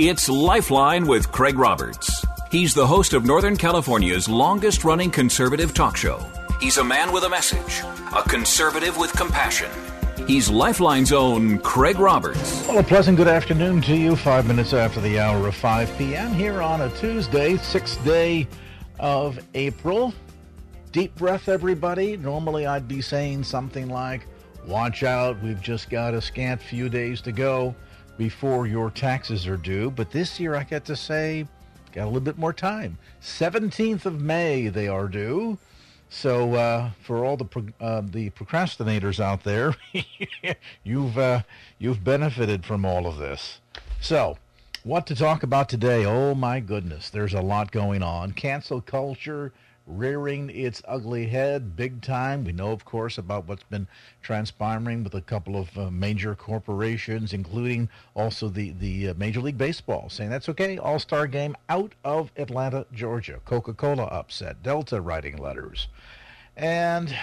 It's Lifeline with Craig Roberts. He's the host of Northern California's longest running conservative talk show. He's a man with a message, a conservative with compassion. He's Lifeline's own Craig Roberts. Well, a pleasant good afternoon to you. Five minutes after the hour of 5 p.m. here on a Tuesday, sixth day of April. Deep breath, everybody. Normally I'd be saying something like, Watch out, we've just got a scant few days to go before your taxes are due. But this year I get to say, got a little bit more time. 17th of May they are due. So uh, for all the pro- uh, the procrastinators out there, you've uh, you've benefited from all of this. So, what to talk about today? Oh my goodness, there's a lot going on. Cancel culture rearing its ugly head big time. We know, of course, about what's been transpiring with a couple of uh, major corporations, including also the, the uh, Major League Baseball, saying that's okay. All star game out of Atlanta, Georgia. Coca Cola upset. Delta writing letters. And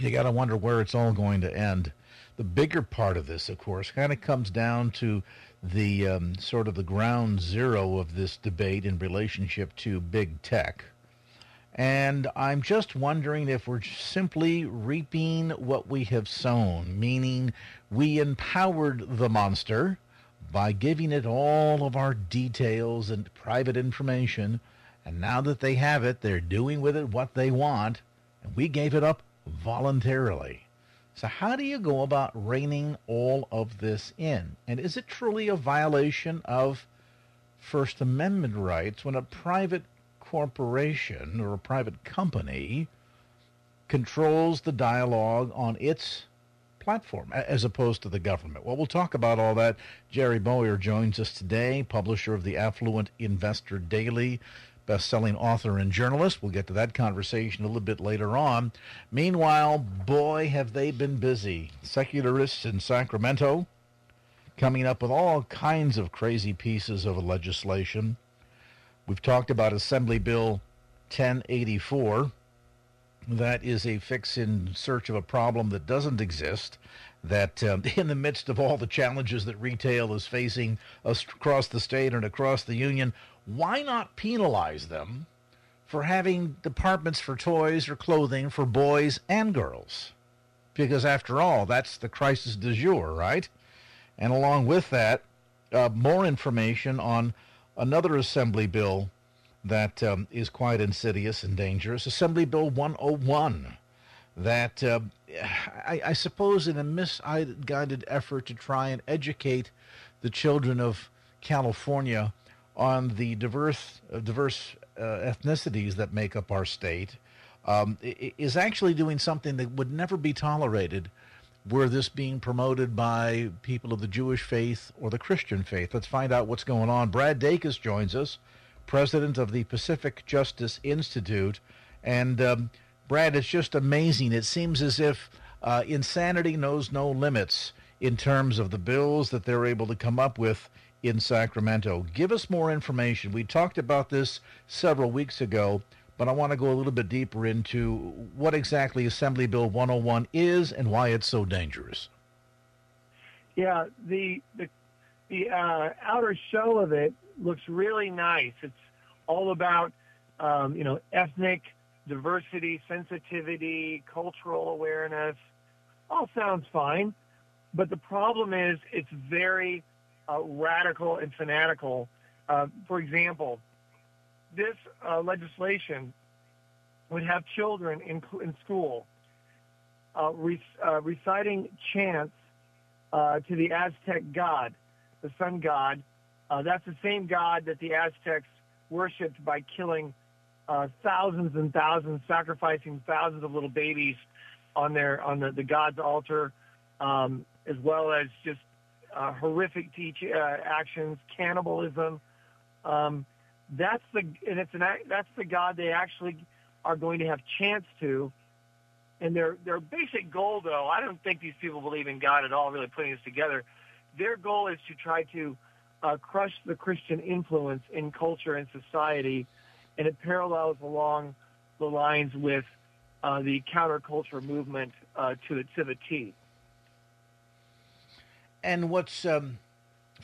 you got to wonder where it's all going to end. The bigger part of this, of course, kind of comes down to the um, sort of the ground zero of this debate in relationship to big tech and I'm just wondering if we're simply reaping what we have sown, meaning we empowered the monster by giving it all of our details and private information. And now that they have it, they're doing with it what they want. And we gave it up voluntarily. So, how do you go about reining all of this in? And is it truly a violation of First Amendment rights when a private corporation or a private company controls the dialogue on its platform as opposed to the government. Well, we'll talk about all that. Jerry Bowyer joins us today, publisher of the Affluent Investor Daily, best-selling author and journalist. We'll get to that conversation a little bit later on. Meanwhile, boy, have they been busy. Secularists in Sacramento coming up with all kinds of crazy pieces of legislation We've talked about Assembly Bill 1084. That is a fix in search of a problem that doesn't exist. That um, in the midst of all the challenges that retail is facing across the state and across the union, why not penalize them for having departments for toys or clothing for boys and girls? Because after all, that's the crisis du jour, right? And along with that, uh, more information on another assembly bill that um, is quite insidious and dangerous, Assembly Bill 101, that uh, I, I, suppose in a misguided effort to try and educate the children of California on the diverse, uh, diverse uh, ethnicities that make up our state, um, is actually doing something that would never be tolerated were this being promoted by people of the Jewish faith or the Christian faith? Let's find out what's going on. Brad Dacus joins us, president of the Pacific Justice Institute. And um, Brad, it's just amazing. It seems as if uh, insanity knows no limits in terms of the bills that they're able to come up with in Sacramento. Give us more information. We talked about this several weeks ago but I want to go a little bit deeper into what exactly Assembly Bill 101 is and why it's so dangerous. Yeah, the the, the uh, outer shell of it looks really nice. It's all about um, you know ethnic diversity, sensitivity, cultural awareness. All sounds fine, but the problem is it's very uh, radical and fanatical. Uh, for example, this uh, legislation would have children in, in school uh, re- uh, reciting chants uh, to the Aztec god, the sun god. Uh, that's the same god that the Aztecs worshipped by killing uh, thousands and thousands, sacrificing thousands of little babies on their on the, the god's altar um, as well as just horrific teach, actions, cannibalism. Um, that's the and it's an that's the God they actually are going to have chance to. And their their basic goal, though, I don't think these people believe in God at all. Really putting this together, their goal is to try to uh, crush the Christian influence in culture and society, and it parallels along the lines with uh, the counterculture movement uh, to the to the T. And what's um,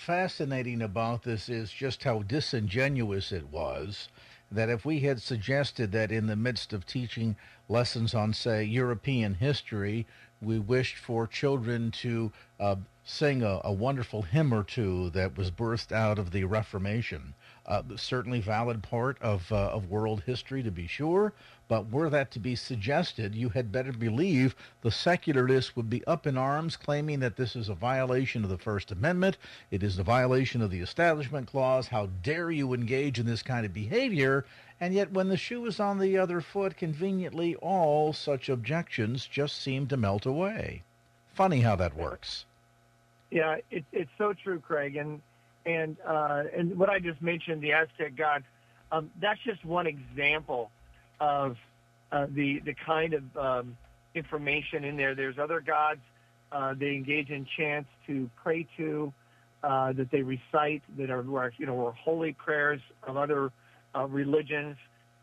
fascinating about this is just how disingenuous it was. That if we had suggested that in the midst of teaching lessons on, say, European history, we wished for children to uh, sing a, a, wonderful hymn or two that was birthed out of the Reformation. Uh, certainly valid part of, uh, of world history to be sure, but were that to be suggested, you had better believe the secularists would be up in arms claiming that this is a violation of the First Amendment. It is a violation of the Establishment Clause. How dare you engage in this kind of behavior? And yet, when the shoe is on the other foot, conveniently all such objections just seem to melt away. Funny how that works. Yeah, it, it's so true, Craig. And and uh, and what I just mentioned, the Aztec gods, um, that's just one example of uh, the the kind of um, information in there. There's other gods uh, they engage in chants to pray to, uh, that they recite, that are you know are holy prayers of other uh, religions.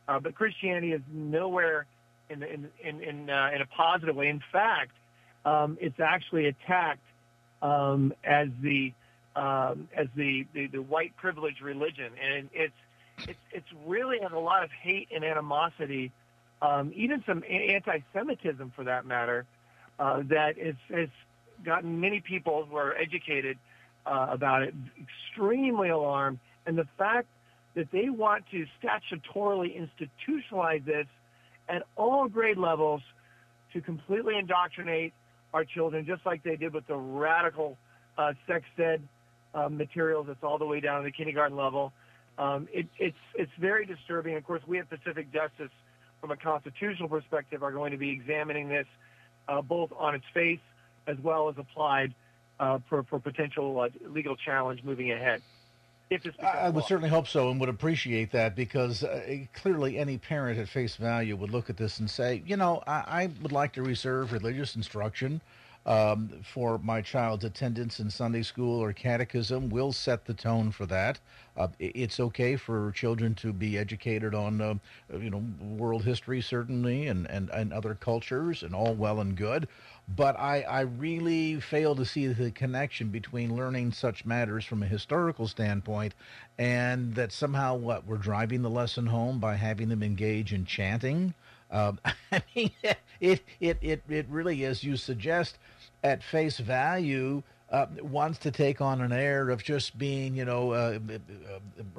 Uh, but Christianity is nowhere in in in in, uh, in a positive way. In fact, um, it's actually attacked um, as the um, as the, the, the white privilege religion, and it's it's it's really has a lot of hate and animosity, um, even some anti-Semitism for that matter, uh, that has gotten many people who are educated uh, about it extremely alarmed, and the fact that they want to statutorily institutionalize this at all grade levels to completely indoctrinate our children, just like they did with the radical uh, sex ed uh, materials that's all the way down to the kindergarten level. Um, it, it's it's very disturbing. Of course, we at Pacific Justice, from a constitutional perspective, are going to be examining this uh, both on its face as well as applied uh, for for potential uh, legal challenge moving ahead. I would certainly hope so and would appreciate that because uh, clearly any parent at face value would look at this and say, you know, I, I would like to reserve religious instruction um, for my child's attendance in Sunday school or catechism. We'll set the tone for that. Uh, it's okay for children to be educated on, uh, you know, world history certainly and, and, and other cultures and all well and good. But I, I really fail to see the connection between learning such matters from a historical standpoint and that somehow what we're driving the lesson home by having them engage in chanting. Um, I mean, it, it, it, it really, as you suggest, at face value, uh, wants to take on an air of just being, you know, uh,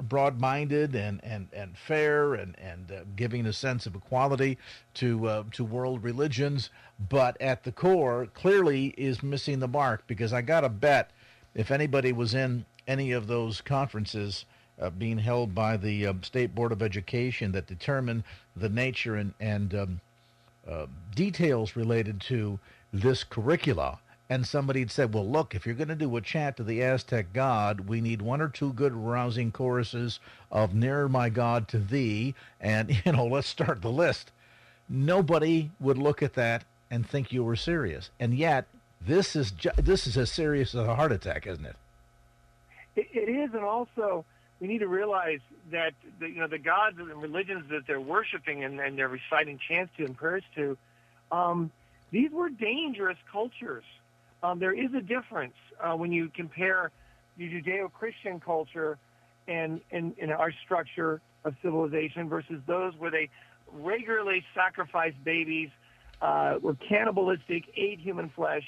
broad-minded and, and, and fair and, and uh, giving a sense of equality to uh, to world religions, but at the core clearly is missing the mark because I got to bet if anybody was in any of those conferences uh, being held by the um, State Board of Education that determine the nature and, and um, uh, details related to this curricula and somebody had said, well, look, if you're going to do a chant to the Aztec god, we need one or two good rousing choruses of Nearer My God to Thee, and, you know, let's start the list. Nobody would look at that and think you were serious. And yet, this is, ju- this is as serious as a heart attack, isn't it? it? It is, and also we need to realize that the, you know the gods and religions that they're worshiping and, and they're reciting chants to and prayers to, um, these were dangerous cultures. Um, there is a difference uh, when you compare the Judeo-Christian culture and, and, and our structure of civilization versus those where they regularly sacrifice babies, uh, were cannibalistic, ate human flesh,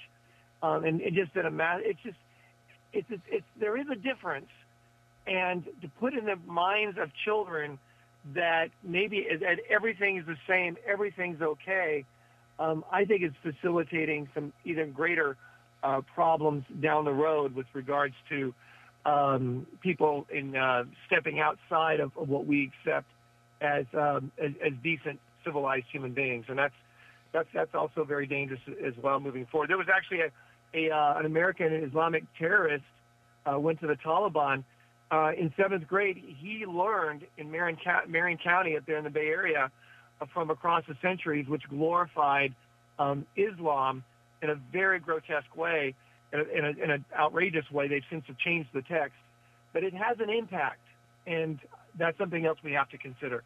um, and it just did a mass. It's just it's, it's it's there is a difference, and to put in the minds of children that maybe everything is the same, everything's okay. Um, I think it's facilitating some even greater uh, problems down the road with regards to um, people in uh, stepping outside of, of, what we accept as, um, as, as decent civilized human beings, and that's that's that's also very dangerous as well moving forward. There was actually a, a uh, an American Islamic terrorist uh, went to the Taliban uh, in seventh grade. He learned in Marin, Marin County up there in the Bay Area from across the centuries, which glorified um, Islam in a very grotesque way, in, in, a, in an outrageous way. They've since have changed the text, but it has an impact, and that's something else we have to consider.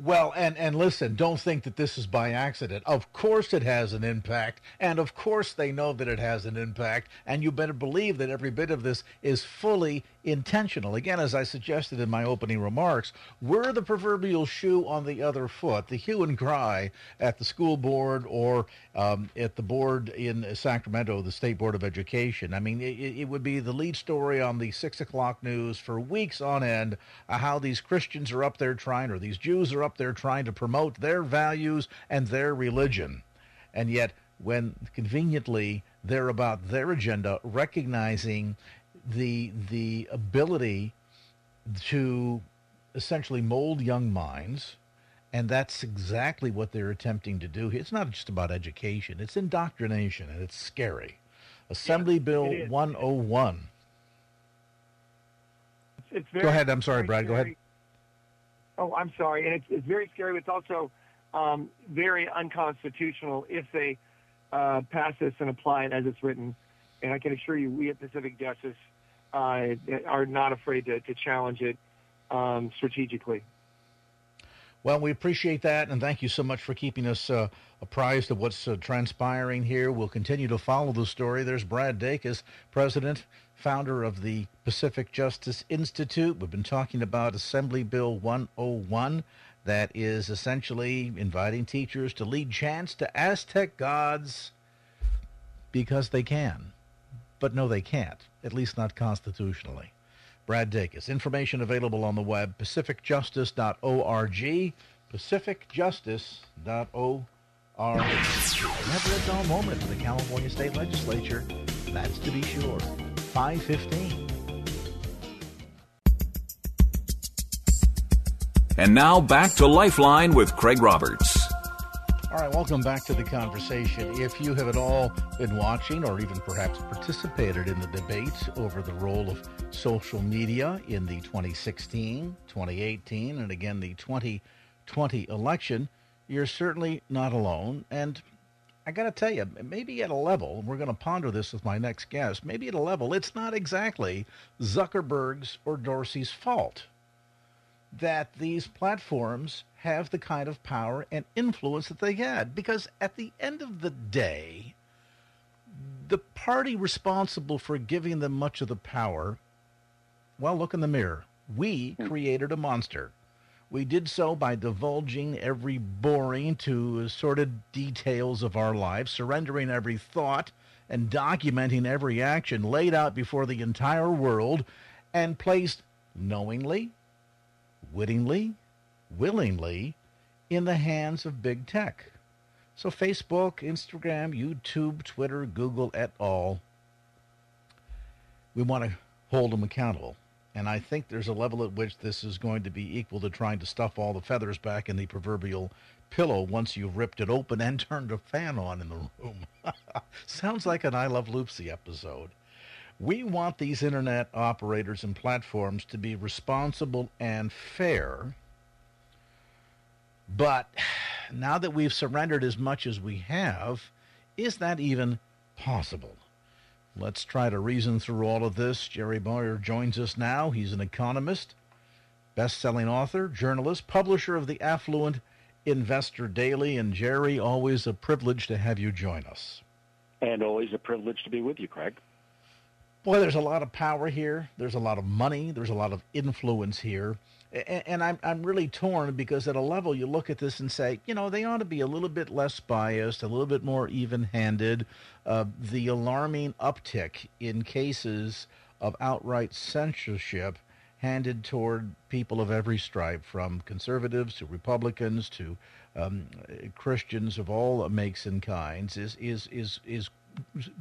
Well, and, and listen, don't think that this is by accident. Of course it has an impact, and of course they know that it has an impact, and you better believe that every bit of this is fully intentional. Again, as I suggested in my opening remarks, we're the proverbial shoe on the other foot, the hue and cry at the school board or um, at the board in Sacramento, the State Board of Education. I mean, it, it would be the lead story on the six o'clock news for weeks on end uh, how these Christians are up there trying, or these Jews are up there trying to promote their values and their religion. And yet, when conveniently they're about their agenda, recognizing the the ability to essentially mold young minds and that's exactly what they're attempting to do. It's not just about education, it's indoctrination, and it's scary. Assembly yeah, Bill 101. It's, very, Go ahead. I'm sorry, Brad. Scary. Go ahead. Oh, I'm sorry. And it's, it's very scary. It's also um, very unconstitutional if they uh, pass this and apply it as it's written. And I can assure you, we at Pacific Justice uh, are not afraid to, to challenge it um, strategically. Well, we appreciate that, and thank you so much for keeping us uh, apprised of what's uh, transpiring here. We'll continue to follow the story. There's Brad Dacus, president, founder of the Pacific Justice Institute. We've been talking about Assembly Bill 101, that is essentially inviting teachers to lead chants to Aztec gods because they can. But no, they can't, at least not constitutionally. Brad Dacus. Information available on the web, pacificjustice.org, pacificjustice.org. Never a dull moment for the California State Legislature. That's to be sure. 515. And now back to Lifeline with Craig Roberts. All right, welcome back to the conversation. If you have at all been watching or even perhaps participated in the debate over the role of social media in the 2016, 2018, and again the 2020 election, you're certainly not alone. And I got to tell you, maybe at a level, we're going to ponder this with my next guest, maybe at a level, it's not exactly Zuckerberg's or Dorsey's fault that these platforms have the kind of power and influence that they had. Because at the end of the day, the party responsible for giving them much of the power, well, look in the mirror. We hmm. created a monster. We did so by divulging every boring to assorted details of our lives, surrendering every thought, and documenting every action laid out before the entire world and placed knowingly, wittingly, willingly in the hands of big tech. So Facebook, Instagram, YouTube, Twitter, Google, et al. We want to hold them accountable. And I think there's a level at which this is going to be equal to trying to stuff all the feathers back in the proverbial pillow once you've ripped it open and turned a fan on in the room. Sounds like an I Love Lucy episode. We want these internet operators and platforms to be responsible and fair. But now that we've surrendered as much as we have, is that even possible? Let's try to reason through all of this. Jerry Bowyer joins us now. He's an economist, best selling author, journalist, publisher of the Affluent Investor Daily. And Jerry, always a privilege to have you join us. And always a privilege to be with you, Craig boy, there's a lot of power here. There's a lot of money. There's a lot of influence here. And, I'm, I'm really torn because at a level you look at this and say, you know, they ought to be a little bit less biased, a little bit more even handed. Uh, the alarming uptick in cases of outright censorship handed toward people of every stripe, from conservatives to Republicans to um, Christians of all makes and kinds, is, is, is, is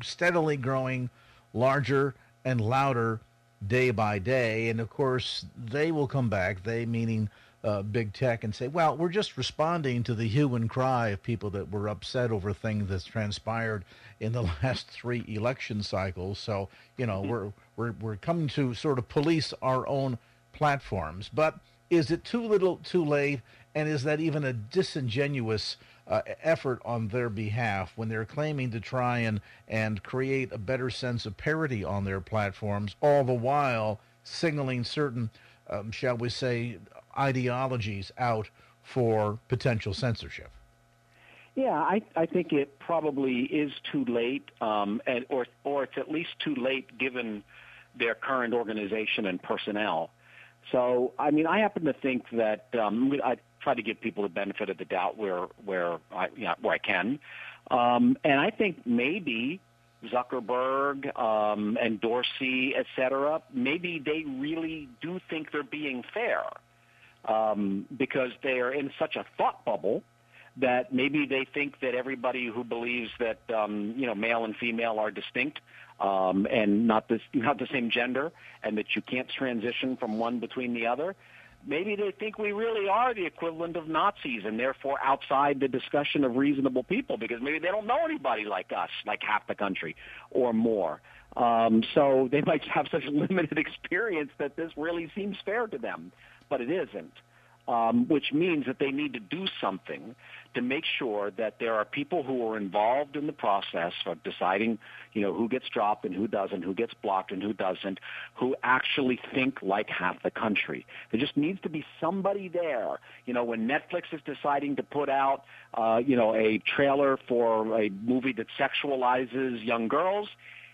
steadily growing larger and louder day by day. And of course, they will come back, they meaning uh, big tech and say, well, we're just responding to the hue and cry of people that were upset over things that's transpired in the last three election cycles. So, you know, mm-hmm. we're, we're, we're coming to sort of police our own platforms. But is it too little too late? And is that even a disingenuous uh, effort on their behalf when they're claiming to try and, and create a better sense of parity on their platforms, all the while signaling certain, um, shall we say, ideologies out for potential censorship? Yeah, I, I think it probably is too late, um, and or or it's at least too late given their current organization and personnel. So, I mean, I happen to think that um, I try to give people the benefit of the doubt where where I you know, where I can, um, and I think maybe Zuckerberg um, and Dorsey, et cetera, maybe they really do think they're being fair um, because they are in such a thought bubble that maybe they think that everybody who believes that um, you know male and female are distinct um, and not this not the same gender, and that you can't transition from one between the other. Maybe they think we really are the equivalent of Nazis and therefore outside the discussion of reasonable people because maybe they don't know anybody like us, like half the country or more. Um, so they might have such limited experience that this really seems fair to them but it isn't. Um, which means that they need to do something to make sure that there are people who are involved in the process of deciding, you know, who gets dropped and who doesn't, who gets blocked and who doesn't, who actually think like half the country. There just needs to be somebody there. You know, when Netflix is deciding to put out, uh, you know, a trailer for a movie that sexualizes young girls,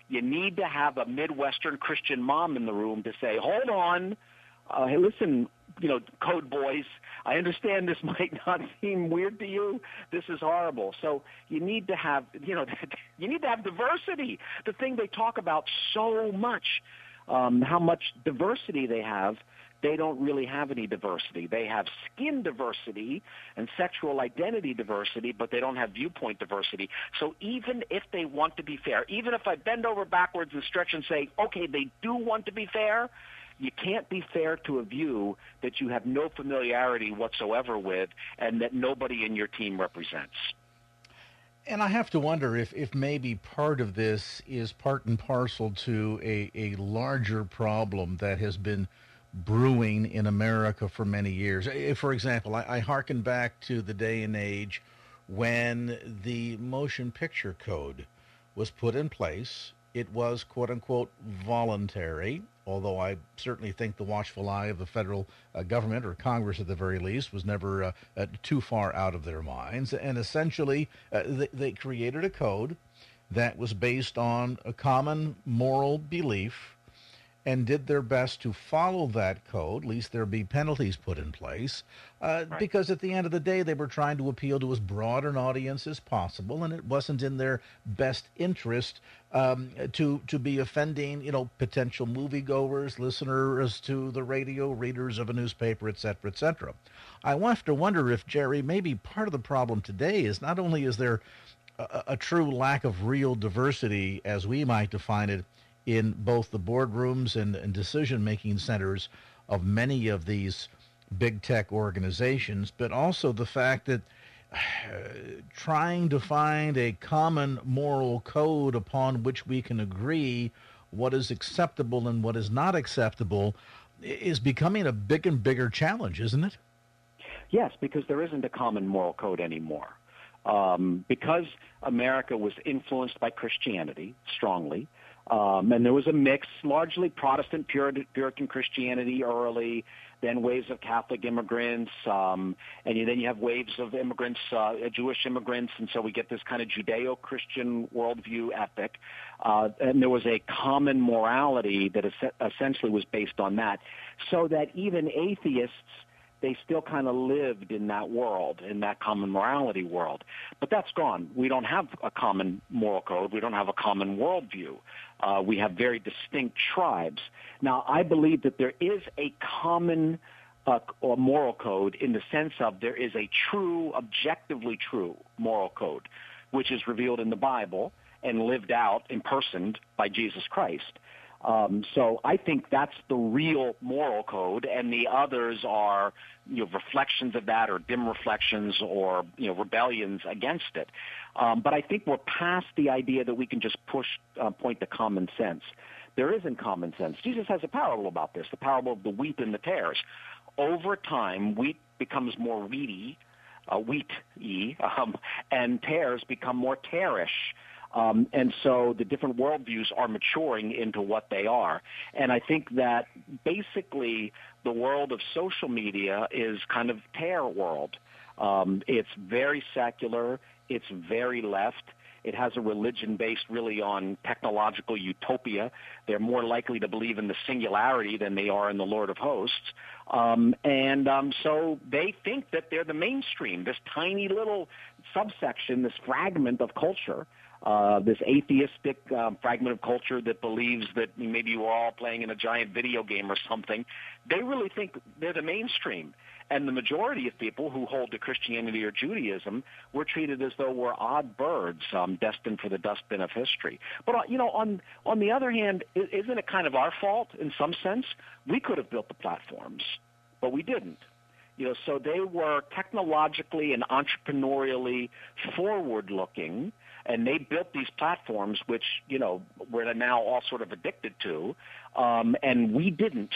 you need to have a Midwestern Christian mom in the room to say, hold on, uh, hey, listen, you know, code boys, I understand this might not seem weird to you. This is horrible. So you need to have, you know, you need to have diversity. The thing they talk about so much, um, how much diversity they have. They don't really have any diversity. They have skin diversity and sexual identity diversity, but they don't have viewpoint diversity. So even if they want to be fair, even if I bend over backwards and stretch and say, okay, they do want to be fair, you can't be fair to a view that you have no familiarity whatsoever with and that nobody in your team represents. And I have to wonder if, if maybe part of this is part and parcel to a, a larger problem that has been brewing in America for many years. For example, I, I hearken back to the day and age when the motion picture code was put in place. It was, quote unquote, voluntary although I certainly think the watchful eye of the federal uh, government or Congress at the very least was never uh, uh, too far out of their minds. And essentially, uh, they, they, created a code that was based on a common moral belief and did their best to follow that code, least there be penalties put in place, uh, right. because at the end of the day, they were trying to appeal to as broad an audience as possible, and it wasn't in their best interest um, to to be offending, you know, potential moviegoers, listeners to the radio, readers of a newspaper, et cetera, et cetera. I have to wonder if Jerry, maybe part of the problem today is not only is there a, a true lack of real diversity, as we might define it in both the boardrooms and, and decision making centers of many of these big tech organizations, but also the fact that trying to find a common moral code upon which we can agree what is acceptable and what is not acceptable is becoming a big and bigger challenge, isn't it? Yes, because there isn't a common moral code anymore. Um, because America was influenced by Christianity strongly, um, and there was a mix, largely Protestant Puritan Christianity early, then waves of Catholic immigrants, um, and then you have waves of immigrants, uh, Jewish immigrants, and so we get this kind of Judeo-Christian worldview ethic. Uh, and there was a common morality that es- essentially was based on that, so that even atheists they still kind of lived in that world, in that common morality world. But that's gone. We don't have a common moral code. We don't have a common worldview. Uh, we have very distinct tribes. Now, I believe that there is a common uh, or moral code in the sense of there is a true, objectively true moral code, which is revealed in the Bible and lived out, impersoned by Jesus Christ. Um, so I think that's the real moral code, and the others are you know, reflections of that, or dim reflections, or you know, rebellions against it. Um, but I think we're past the idea that we can just push uh, point to common sense. There isn't common sense. Jesus has a parable about this, the parable of the wheat and the tares. Over time, wheat becomes more weedy, uh, wheat-y, um, and tares become more tearish. Um, and so the different worldviews are maturing into what they are. And I think that basically the world of social media is kind of tear world. Um, it's very secular. It's very left. It has a religion based really on technological utopia. They're more likely to believe in the singularity than they are in the Lord of Hosts. Um, and um, so they think that they're the mainstream, this tiny little subsection, this fragment of culture uh, this atheistic um, fragment of culture that believes that maybe you are all playing in a giant video game or something, they really think they're the mainstream. And the majority of people who hold to Christianity or Judaism were treated as though we're odd birds um, destined for the dustbin of history. But uh, you know, on on the other hand, isn't it kind of our fault in some sense? We could have built the platforms, but we didn't. You know, so they were technologically and entrepreneurially forward-looking and they built these platforms, which you know we're now all sort of addicted to, um, and we didn't.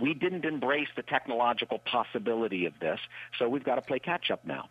We didn't embrace the technological possibility of this, so we've got to play catch up now.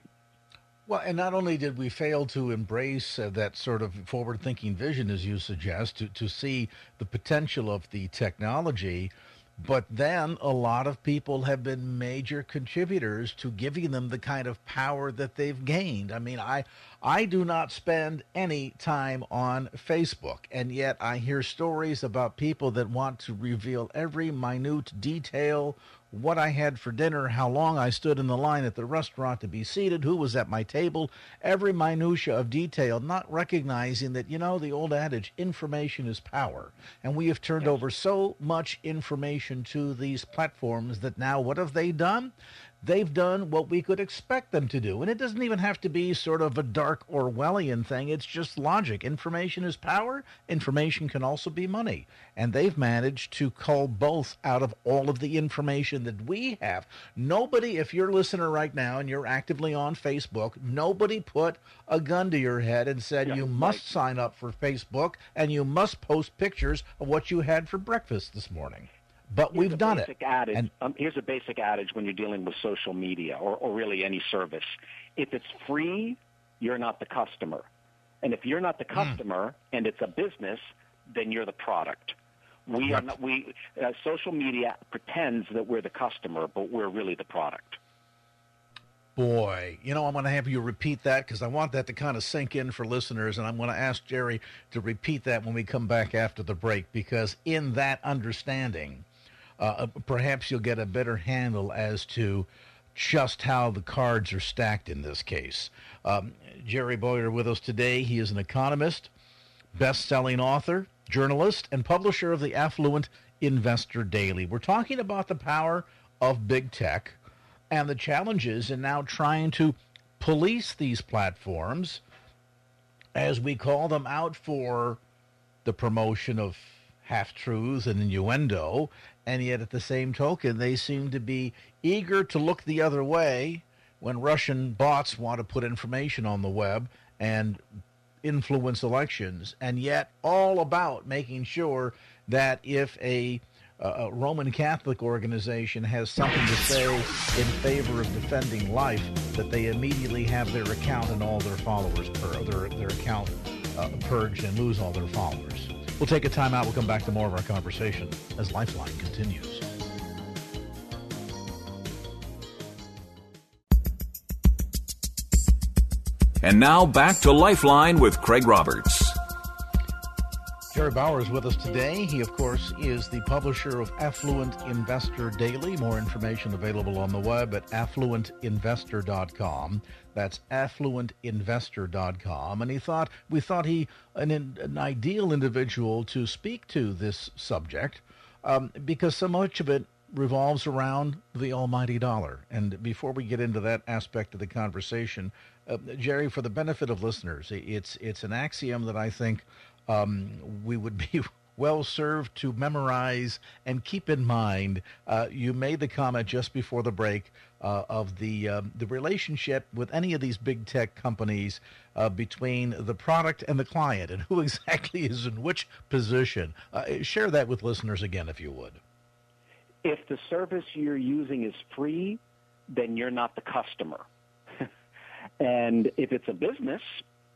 Well, and not only did we fail to embrace uh, that sort of forward thinking vision, as you suggest, to, to see the potential of the technology, but then a lot of people have been major contributors to giving them the kind of power that they've gained. I mean, I I do not spend any time on Facebook, and yet I hear stories about people that want to reveal every minute detail what I had for dinner, how long I stood in the line at the restaurant to be seated, who was at my table, every minutia of detail, not recognizing that, you know, the old adage, information is power. And we have turned yes. over so much information to these platforms that now what have they done? They've done what we could expect them to do. And it doesn't even have to be sort of a dark Orwellian thing. It's just logic. Information is power. Information can also be money. And they've managed to cull both out of all of the information that we have. Nobody, if you're a listener right now and you're actively on Facebook, nobody put a gun to your head and said yeah, you must right. sign up for Facebook and you must post pictures of what you had for breakfast this morning but here's we've done it. Adage, and, um, here's a basic adage when you're dealing with social media or, or really any service. If it's free, you're not the customer. And if you're not the hmm. customer mm. and it's a business, then you're the product. We are not, we, uh, social media pretends that we're the customer, but we're really the product. Boy, you know, I'm going to have you repeat that because I want that to kind of sink in for listeners. And I'm going to ask Jerry to repeat that when we come back after the break because, in that understanding, uh, uh, perhaps you'll get a better handle as to just how the cards are stacked in this case. Um, Jerry Bowyer with us today. He is an economist, best-selling author, journalist, and publisher of the affluent Investor Daily. We're talking about the power of big tech and the challenges in now trying to police these platforms as we call them out for the promotion of half truths and innuendo and yet at the same token, they seem to be eager to look the other way when Russian bots want to put information on the web and influence elections, and yet all about making sure that if a, a Roman Catholic organization has something to say in favor of defending life, that they immediately have their account and all their followers, per, their, their account uh, purged and lose all their followers. We'll take a time out. We'll come back to more of our conversation as Lifeline continues. And now back to Lifeline with Craig Roberts. Jerry Bowyer is with us today. He, of course, is the publisher of Affluent Investor Daily. More information available on the web at affluentinvestor.com. That's affluentinvestor.com. And he thought we thought he an, an ideal individual to speak to this subject um, because so much of it revolves around the almighty dollar. And before we get into that aspect of the conversation, uh, Jerry, for the benefit of listeners, it's it's an axiom that I think um, we would be well served to memorize and keep in mind. Uh, you made the comment just before the break uh, of the um, the relationship with any of these big tech companies uh, between the product and the client, and who exactly is in which position. Uh, share that with listeners again, if you would. If the service you're using is free, then you're not the customer. and if it's a business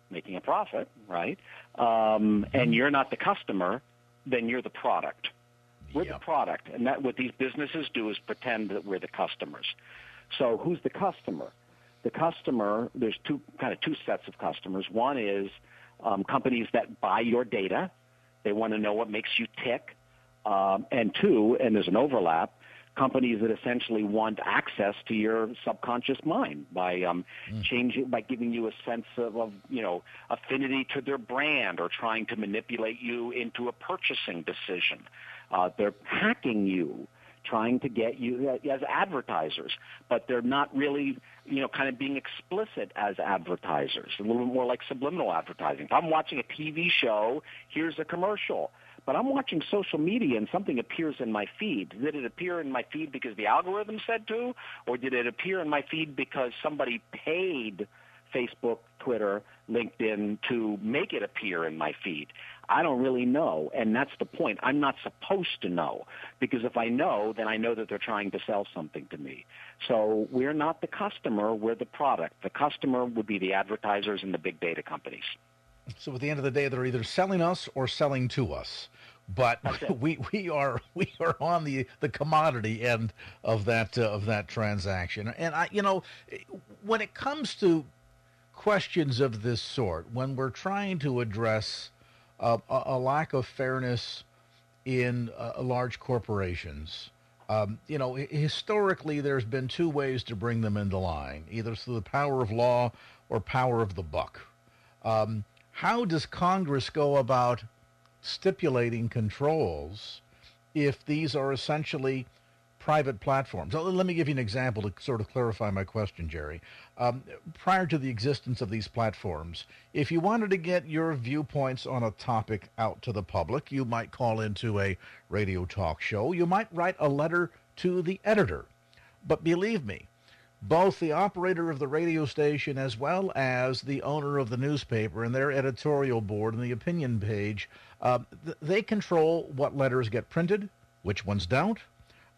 making a profit, right, um, and you're not the customer, then you're the product. We're yep. the product, and that what these businesses do is pretend that we're the customers. So who's the customer? The customer, there's two kind of two sets of customers. One is um, companies that buy your data. They want to know what makes you tick. Um, and two, and there's an overlap, companies that essentially want access to your subconscious mind by um, mm. changing by giving you a sense of, of you know affinity to their brand or trying to manipulate you into a purchasing decision. Uh, they're hacking you, trying to get you as advertisers, but they're not really you know kind of being explicit as advertisers. A little more like subliminal advertising. If I'm watching a TV show, here's a commercial but I'm watching social media and something appears in my feed. Did it appear in my feed because the algorithm said to, or did it appear in my feed because somebody paid Facebook, Twitter, LinkedIn to make it appear in my feed? I don't really know, and that's the point. I'm not supposed to know because if I know, then I know that they're trying to sell something to me. So we're not the customer, we're the product. The customer would be the advertisers and the big data companies. So at the end of the day, they're either selling us or selling to us but we we are we are on the the commodity end of that uh, of that transaction and i you know when it comes to questions of this sort when we're trying to address uh, a, a, lack of fairness in uh, large corporations. Um, you know historically there's been two ways to bring them into line either through the power of law or power of the buck. Um, how does congress go about stipulating controls if these are essentially private platforms. Let me give you an example to sort of clarify my question, Jerry. Um, prior to the existence of these platforms, if you wanted to get your viewpoints on a topic out to the public, you might call into a radio talk show. You might write a letter to the editor. But believe me, both the operator of the radio station as well as the owner of the newspaper and their editorial board and the opinion page, uh, th- they control what letters get printed, which ones don't.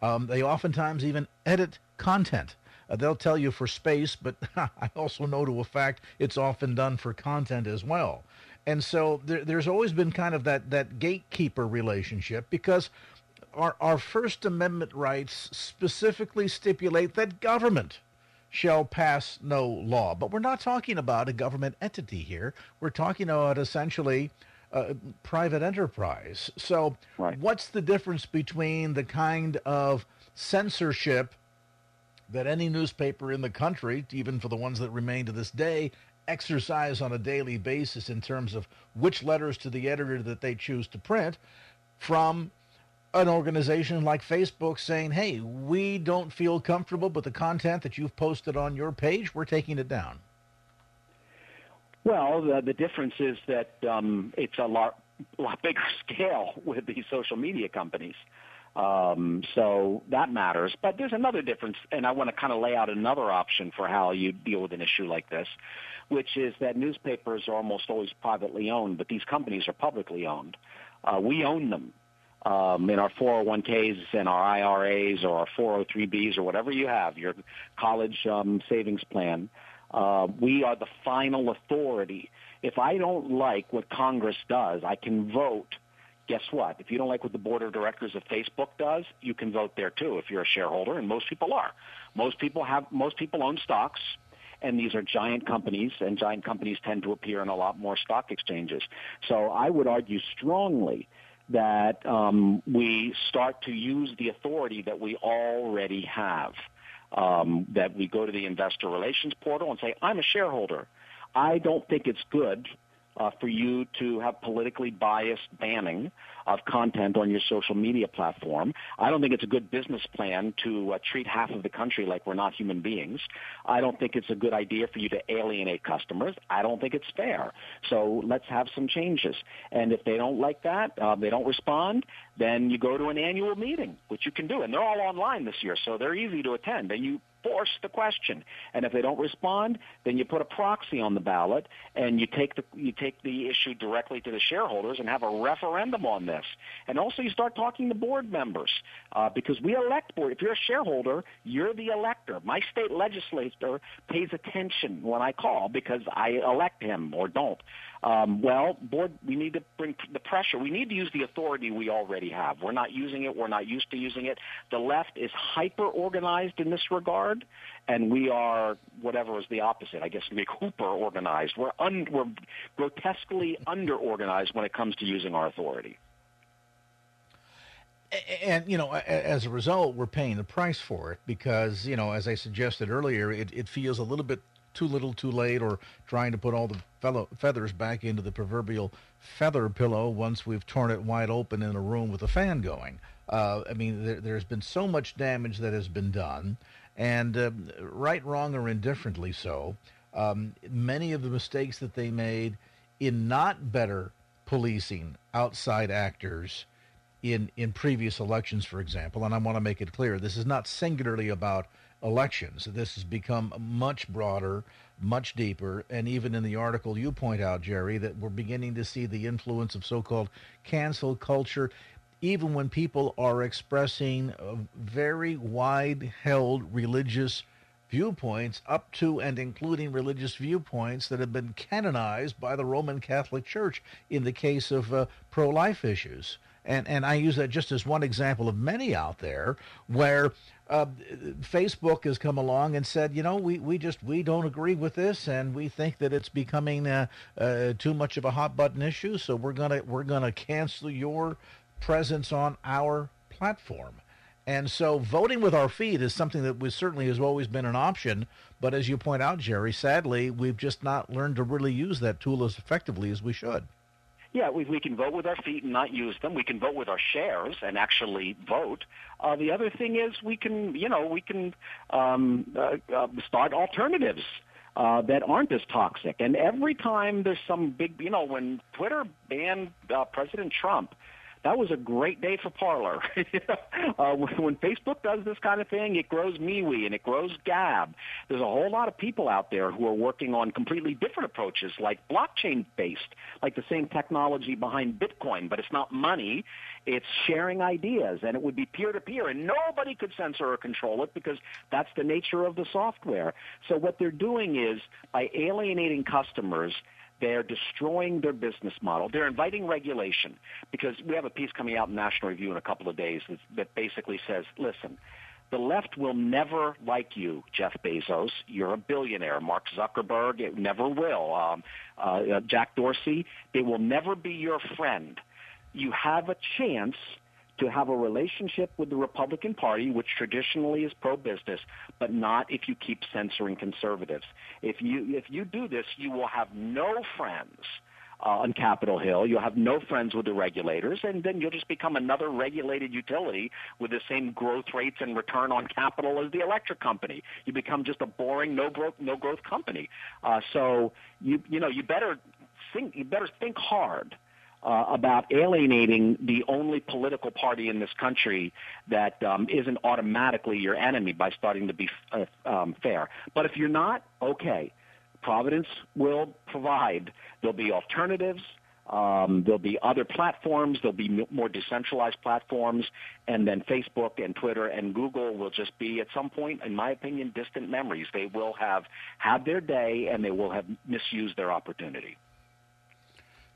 Um, they oftentimes even edit content. Uh, they'll tell you for space, but I also know to a fact it's often done for content as well. And so there, there's always been kind of that, that gatekeeper relationship because our, our First Amendment rights specifically stipulate that government shall pass no law. But we're not talking about a government entity here. We're talking about essentially uh, private enterprise. So, right. what's the difference between the kind of censorship that any newspaper in the country, even for the ones that remain to this day, exercise on a daily basis in terms of which letters to the editor that they choose to print, from an organization like Facebook saying, hey, we don't feel comfortable with the content that you've posted on your page, we're taking it down? Well, the, the difference is that um, it's a lot, lot bigger scale with these social media companies. Um, so that matters. But there's another difference, and I want to kind of lay out another option for how you deal with an issue like this, which is that newspapers are almost always privately owned, but these companies are publicly owned. Uh, we own them um, in our 401ks and our IRAs or our 403bs or whatever you have, your college um, savings plan. We are the final authority. If I don't like what Congress does, I can vote. Guess what? If you don't like what the board of directors of Facebook does, you can vote there too if you're a shareholder, and most people are. Most people have, most people own stocks, and these are giant companies, and giant companies tend to appear in a lot more stock exchanges. So I would argue strongly that um, we start to use the authority that we already have. Um, that we go to the investor relations portal and say, I'm a shareholder. I don't think it's good uh, for you to have politically biased banning of content on your social media platform. I don't think it's a good business plan to uh, treat half of the country like we're not human beings. I don't think it's a good idea for you to alienate customers. I don't think it's fair. So let's have some changes. And if they don't like that, uh, they don't respond, then you go to an annual meeting, which you can do. And they're all online this year, so they're easy to attend. And you force the question. And if they don't respond, then you put a proxy on the ballot and you take the you take the issue directly to the shareholders and have a referendum on this. And also you start talking to board members uh, because we elect board. If you're a shareholder, you're the elector. My state legislator pays attention when I call because I elect him or don't. Um, well, board, we need to bring the pressure. We need to use the authority we already have. We're not using it. We're not used to using it. The left is hyper organized in this regard, and we are whatever is the opposite. I guess we Hooper organized. We're un, we're grotesquely under organized when it comes to using our authority. And you know, as a result, we're paying the price for it because you know, as I suggested earlier, it, it feels a little bit too little, too late, or trying to put all the fellow feathers back into the proverbial feather pillow once we've torn it wide open in a room with a fan going. Uh, I mean, there, has been so much damage that has been done, and uh, right, wrong, or indifferently so, um, many of the mistakes that they made in not better policing outside actors in in previous elections, for example, and I want to make it clear this is not singularly about elections. This has become much broader, much deeper, and even in the article you point out, Jerry, that we're beginning to see the influence of so called cancel culture, even when people are expressing very wide held religious viewpoints, up to and including religious viewpoints that have been canonized by the Roman Catholic Church in the case of uh, pro life issues. And, and I use that just as one example of many out there where uh, Facebook has come along and said, you know, we, we just we don't agree with this, and we think that it's becoming uh, uh, too much of a hot button issue. So we're gonna we're gonna cancel your presence on our platform. And so voting with our feet is something that was certainly has always been an option. But as you point out, Jerry, sadly, we've just not learned to really use that tool as effectively as we should. Yeah, we, we can vote with our feet and not use them. We can vote with our shares and actually vote. Uh, the other thing is we can, you know, we can um, uh, uh, start alternatives. Uh, that aren't as toxic. And every time there's some big, you know, when Twitter banned uh, President Trump, that was a great day for Parler. uh, when Facebook does this kind of thing, it grows MeWe and it grows Gab. There's a whole lot of people out there who are working on completely different approaches, like blockchain based, like the same technology behind Bitcoin, but it's not money. It's sharing ideas, and it would be peer to peer, and nobody could censor or control it because that's the nature of the software. So what they're doing is by alienating customers they're destroying their business model. They're inviting regulation because we have a piece coming out in National Review in a couple of days that, basically says, listen, the left will never like you, Jeff Bezos. You're a billionaire. Mark Zuckerberg, it never will. Um, uh, uh Jack Dorsey, they will never be your friend. You have a chance to have a relationship with the Republican Party, which traditionally is pro-business, but not if you keep censoring conservatives. If you if you do this, you will have no friends. Uh, on Capitol Hill. You'll have no friends with the regulators, and then you'll just become another regulated utility with the same growth rates and return on capital as the electric company. You become just a boring no growth no growth company. Uh, so you you know you better think you better think hard uh, about alienating the only political party in this country that um, isn't automatically your enemy by starting to be uh, um, fair. But if you're not, okay. Providence will provide. There'll be alternatives. Um, there'll be other platforms. There'll be more decentralized platforms, and then Facebook and Twitter and Google will just be, at some point, in my opinion, distant memories. They will have had their day, and they will have misused their opportunity.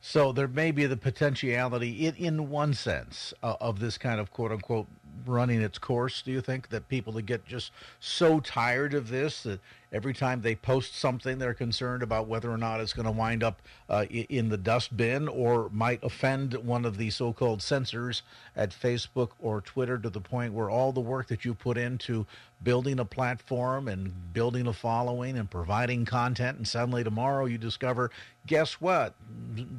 So there may be the potentiality, in, in one sense, uh, of this kind of quote unquote running its course? Do you think that people that get just so tired of this that every time they post something, they're concerned about whether or not it's going to wind up uh, in the dustbin or might offend one of the so-called censors at Facebook or Twitter to the point where all the work that you put into building a platform and building a following and providing content, and suddenly tomorrow you discover, guess what?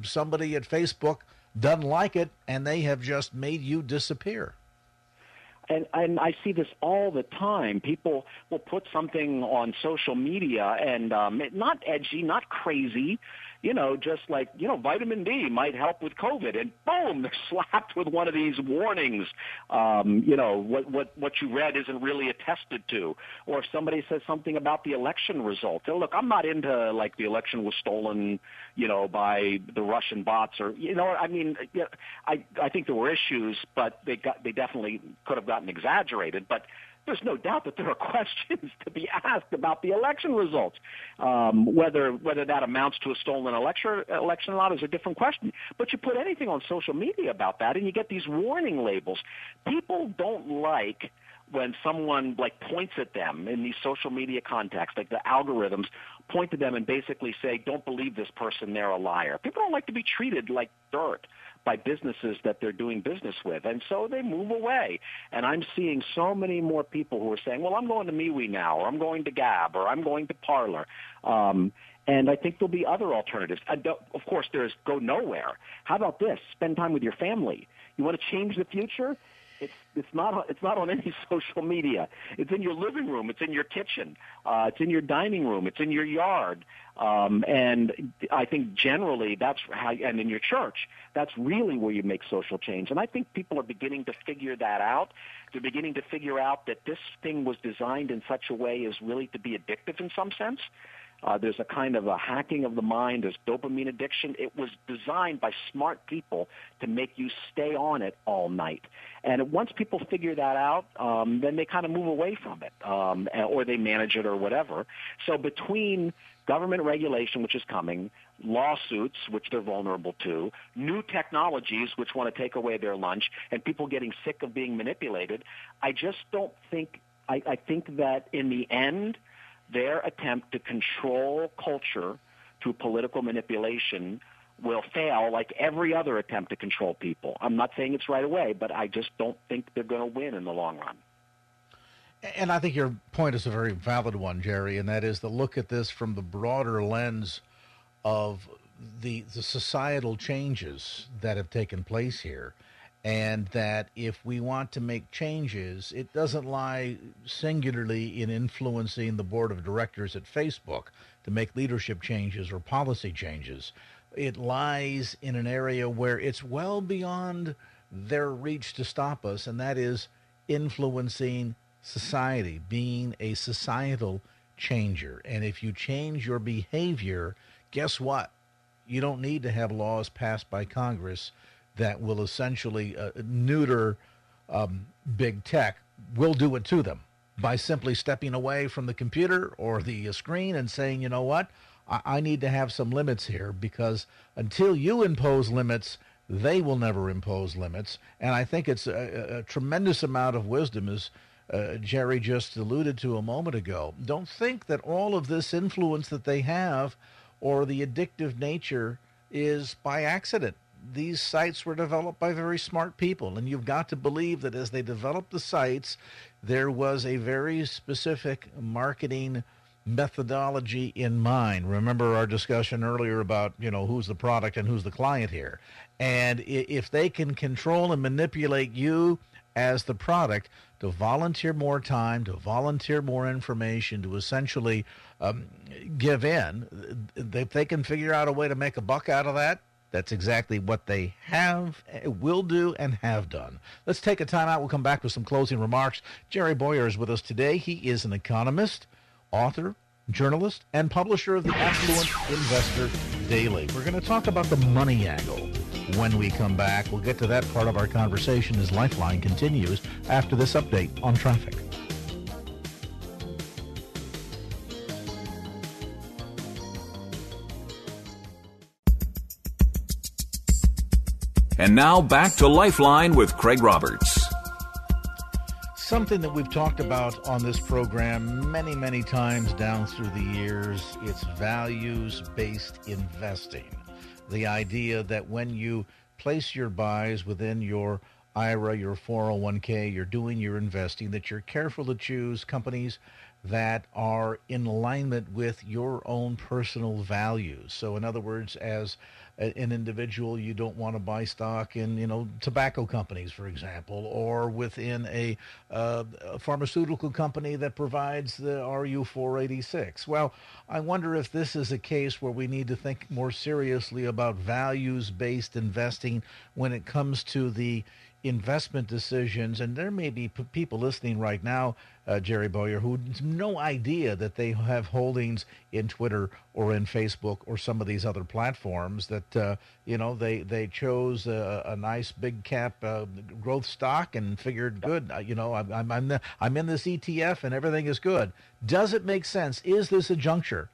Somebody at Facebook doesn't like it, and they have just made you disappear. And and I see this all the time. People will put something on social media and um, not edgy, not crazy, you know, just like, you know, vitamin D might help with COVID. And boom, they're slapped with one of these warnings. Um, you know, what, what, what you read isn't really attested to. Or if somebody says something about the election result. Look, I'm not into like the election was stolen, you know, by the Russian bots or, you know, I mean, I, I think there were issues, but they got, they definitely could have gotten exaggerated. But there's no doubt that there are questions to be asked about the election results. Um, whether whether that amounts to a stolen election election not is a different question. But you put anything on social media about that, and you get these warning labels. People don't like when someone like points at them in these social media contexts, like the algorithms point to them and basically say, "Don't believe this person; they're a liar." People don't like to be treated like dirt by businesses that they're doing business with. And so they move away. And I'm seeing so many more people who are saying, well, I'm going to MeWe now, or I'm going to Gab, or I'm going to Parler. Um, and I think there'll be other alternatives. of course, there's go nowhere. How about this? Spend time with your family. You want to change the future? It's it's not it's not on any social media. It's in your living room. It's in your kitchen. Uh, it's in your dining room. It's in your yard. Um, and I think generally that's how, and in your church, that's really where you make social change. And I think people are beginning to figure that out. They're beginning to figure out that this thing was designed in such a way as really to be addictive in some sense. Uh, there's a kind of a hacking of the mind. There's dopamine addiction. It was designed by smart people to make you stay on it all night. And once people figure that out, um, then they kind of move away from it, um, or they manage it or whatever. So between government regulation, which is coming, lawsuits, which they're vulnerable to, new technologies, which want to take away their lunch, and people getting sick of being manipulated, I just don't think, I, I think that in the end, their attempt to control culture through political manipulation will fail like every other attempt to control people. I'm not saying it's right away, but I just don't think they're going to win in the long run. And I think your point is a very valid one, Jerry, and that is to look at this from the broader lens of the the societal changes that have taken place here and that if we want to make changes, it doesn't lie singularly in influencing the board of directors at Facebook to make leadership changes or policy changes. It lies in an area where it's well beyond their reach to stop us, and that is influencing society, being a societal changer. And if you change your behavior, guess what? You don't need to have laws passed by Congress that will essentially uh, neuter um, big tech will do it to them by simply stepping away from the computer or the uh, screen and saying, you know what, I, I need to have some limits here because until you impose limits, they will never impose limits. And I think it's a, a tremendous amount of wisdom, as uh, Jerry just alluded to a moment ago. Don't think that all of this influence that they have or the addictive nature is by accident these sites were developed by very smart people. And you've got to believe that as they developed the sites, there was a very specific marketing methodology in mind. Remember our discussion earlier about, you know, who's the product and who's the client here. And if they can control and manipulate you as the product to volunteer more time, to volunteer more information, to essentially um, give in, if they can figure out a way to make a buck out of that, that's exactly what they have, eh, will do, and have done. Let's take a time out. We'll come back with some closing remarks. Jerry Bowyer is with us today. He is an economist, author, journalist, and publisher of the Affluent Investor Daily. We're going to talk about the money angle when we come back. We'll get to that part of our conversation as Lifeline continues after this update on traffic. And now back to Lifeline with Craig Roberts. something that we've talked about on this program many, many times down through the years. It's values based investing. The idea that when you place your buys within your IRA, your 401k, you're doing your investing, that you're careful to choose companies that are in alignment with your own personal values. So, in other words, as an individual, you don't want to buy stock in, you know, tobacco companies, for example, or within a, uh, a pharmaceutical company that provides the RU486. Well, I wonder if this is a case where we need to think more seriously about values-based investing when it comes to the investment decisions. And there may be p- people listening right now, uh, Jerry Bowyer, who has no idea that they have holdings in Twitter or in Facebook or some of these other platforms that, uh, you know, they, they chose a, a nice big cap uh, growth stock and figured, good, uh, you know, I'm, I'm, I'm, the, I'm in this ETF and everything is good. Does it make sense? Is this a juncture?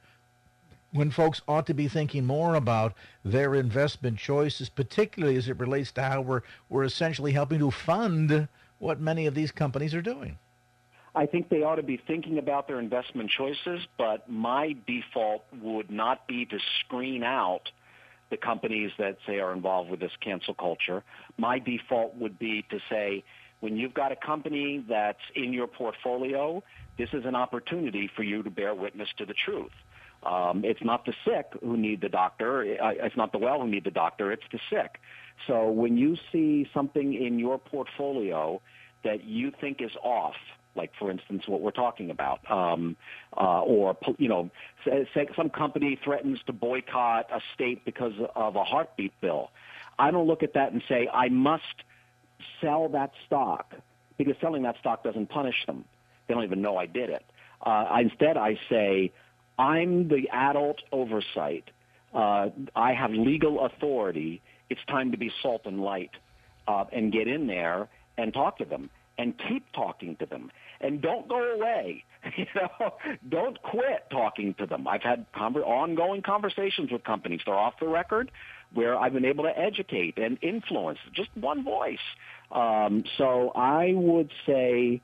when folks ought to be thinking more about their investment choices, particularly as it relates to how we're we're essentially helping to fund what many of these companies are doing. I think they ought to be thinking about their investment choices, but my default would not be to screen out the companies that say are involved with this cancel culture. My default would be to say, when you've got a company that's in your portfolio, this is an opportunity for you to bear witness to the truth. Um, it's not the sick who need the doctor. It's not the well who need the doctor. It's the sick. So when you see something in your portfolio that you think is off, like for instance what we're talking about, um, uh, or you know, some company threatens to boycott a state because of a heartbeat bill, I don't look at that and say I must sell that stock because selling that stock doesn't punish them. They don't even know I did it. Uh, instead, I say I'm the adult oversight. Uh, I have legal authority. It's time to be salt and light uh, and get in there and talk to them and keep talking to them and don't go away. You know, don't quit talking to them. I've had conver- ongoing conversations with companies. They're off the record where I've been able to educate and influence just one voice. Um, so I would say,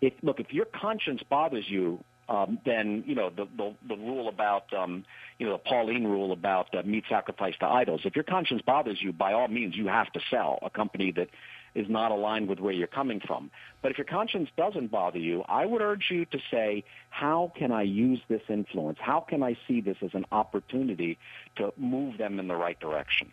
if look, if your conscience bothers you um, then you know the the, the rule about um, you know the Pauline rule about uh, meat sacrificed to idols. If your conscience bothers you, by all means, you have to sell a company that is not aligned with where you're coming from. But if your conscience doesn't bother you, I would urge you to say, how can I use this influence? How can I see this as an opportunity to move them in the right direction?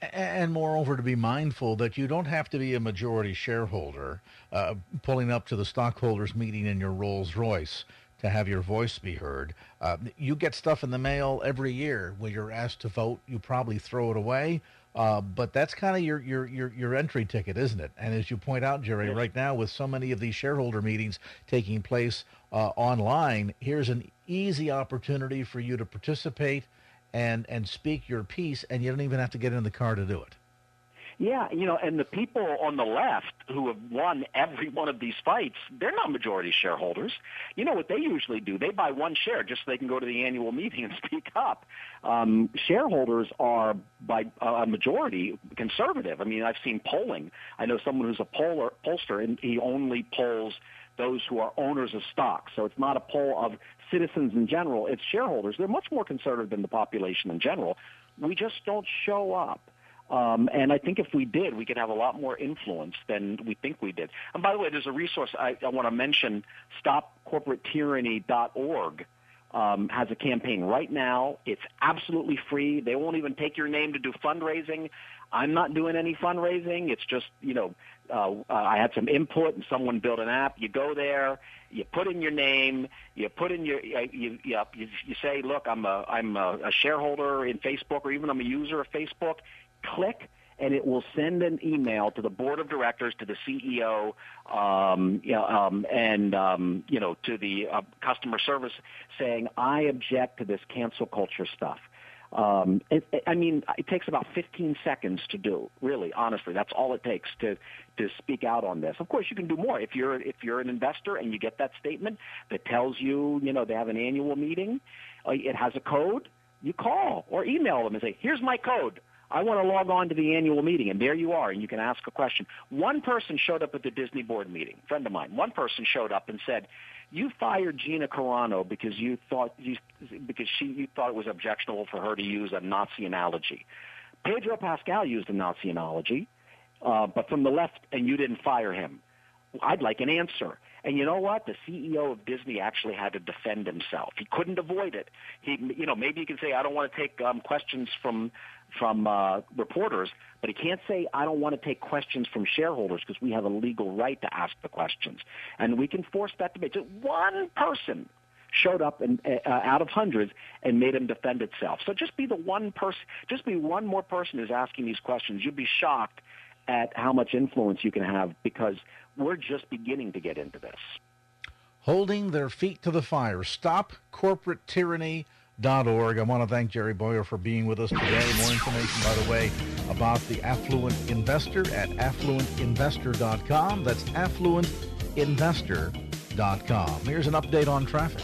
And moreover, to be mindful that you don't have to be a majority shareholder uh, pulling up to the stockholders meeting in your Rolls Royce to have your voice be heard. Uh, you get stuff in the mail every year when you're asked to vote. You probably throw it away, uh, but that's kind of your, your your your entry ticket, isn't it? And as you point out, Jerry, right now with so many of these shareholder meetings taking place uh, online, here's an easy opportunity for you to participate and and speak your piece, and you don't even have to get in the car to do it. Yeah, you know, and the people on the left who have won every one of these fights, they're not majority shareholders. You know what they usually do? They buy one share just so they can go to the annual meeting and speak up. Um, shareholders are by a majority conservative. I mean, I've seen polling. I know someone who's a poller, pollster, and he only polls those who are owners of stock. So it's not a poll of citizens in general, it's shareholders. They're much more conservative than the population in general. We just don't show up. Um, and I think if we did, we could have a lot more influence than we think we did. And by the way, there's a resource I, I want to mention, stopcorporatetyranny.org. Um, has a campaign right now. It's absolutely free. They won't even take your name to do fundraising. I'm not doing any fundraising. It's just, you know, uh, I had some input and someone built an app. You go there, you put in your name, you put in your, uh, you, you, you, say, look, I'm a, I'm a shareholder in Facebook or even I'm a user of Facebook. Click and it will send an email to the board of directors, to the CEO, um, you know, um, and um, you know, to the uh, customer service, saying I object to this cancel culture stuff. Um, it, it, I mean, it takes about 15 seconds to do. Really, honestly, that's all it takes to to speak out on this. Of course, you can do more if you're if you're an investor and you get that statement that tells you, you know, they have an annual meeting. Uh, it has a code. You call or email them and say, "Here's my code. I want to log on to the annual meeting, and there you are, and you can ask a question. One person showed up at the Disney board meeting, friend of mine. One person showed up and said, "You fired Gina Carano because you thought you, because she you thought it was objectionable for her to use a Nazi analogy." Pedro Pascal used a Nazi analogy, uh, but from the left, and you didn't fire him. I'd like an answer. And you know what? The CEO of Disney actually had to defend himself. He couldn't avoid it. He, you know, maybe he can say, "I don't want to take um, questions from from uh, reporters," but he can't say, "I don't want to take questions from shareholders" because we have a legal right to ask the questions, and we can force that debate. Just one person showed up and uh, out of hundreds and made him defend itself. So just be the one person, just be one more person who's asking these questions. You'd be shocked at how much influence you can have because we're just beginning to get into this. Holding their feet to the fire. Stop corporate tyranny. Org. I want to thank Jerry Bowyer for being with us today. More information, by the way, about the Affluent Investor at affluentinvestor.com. That's affluentinvestor.com. Here's an update on traffic.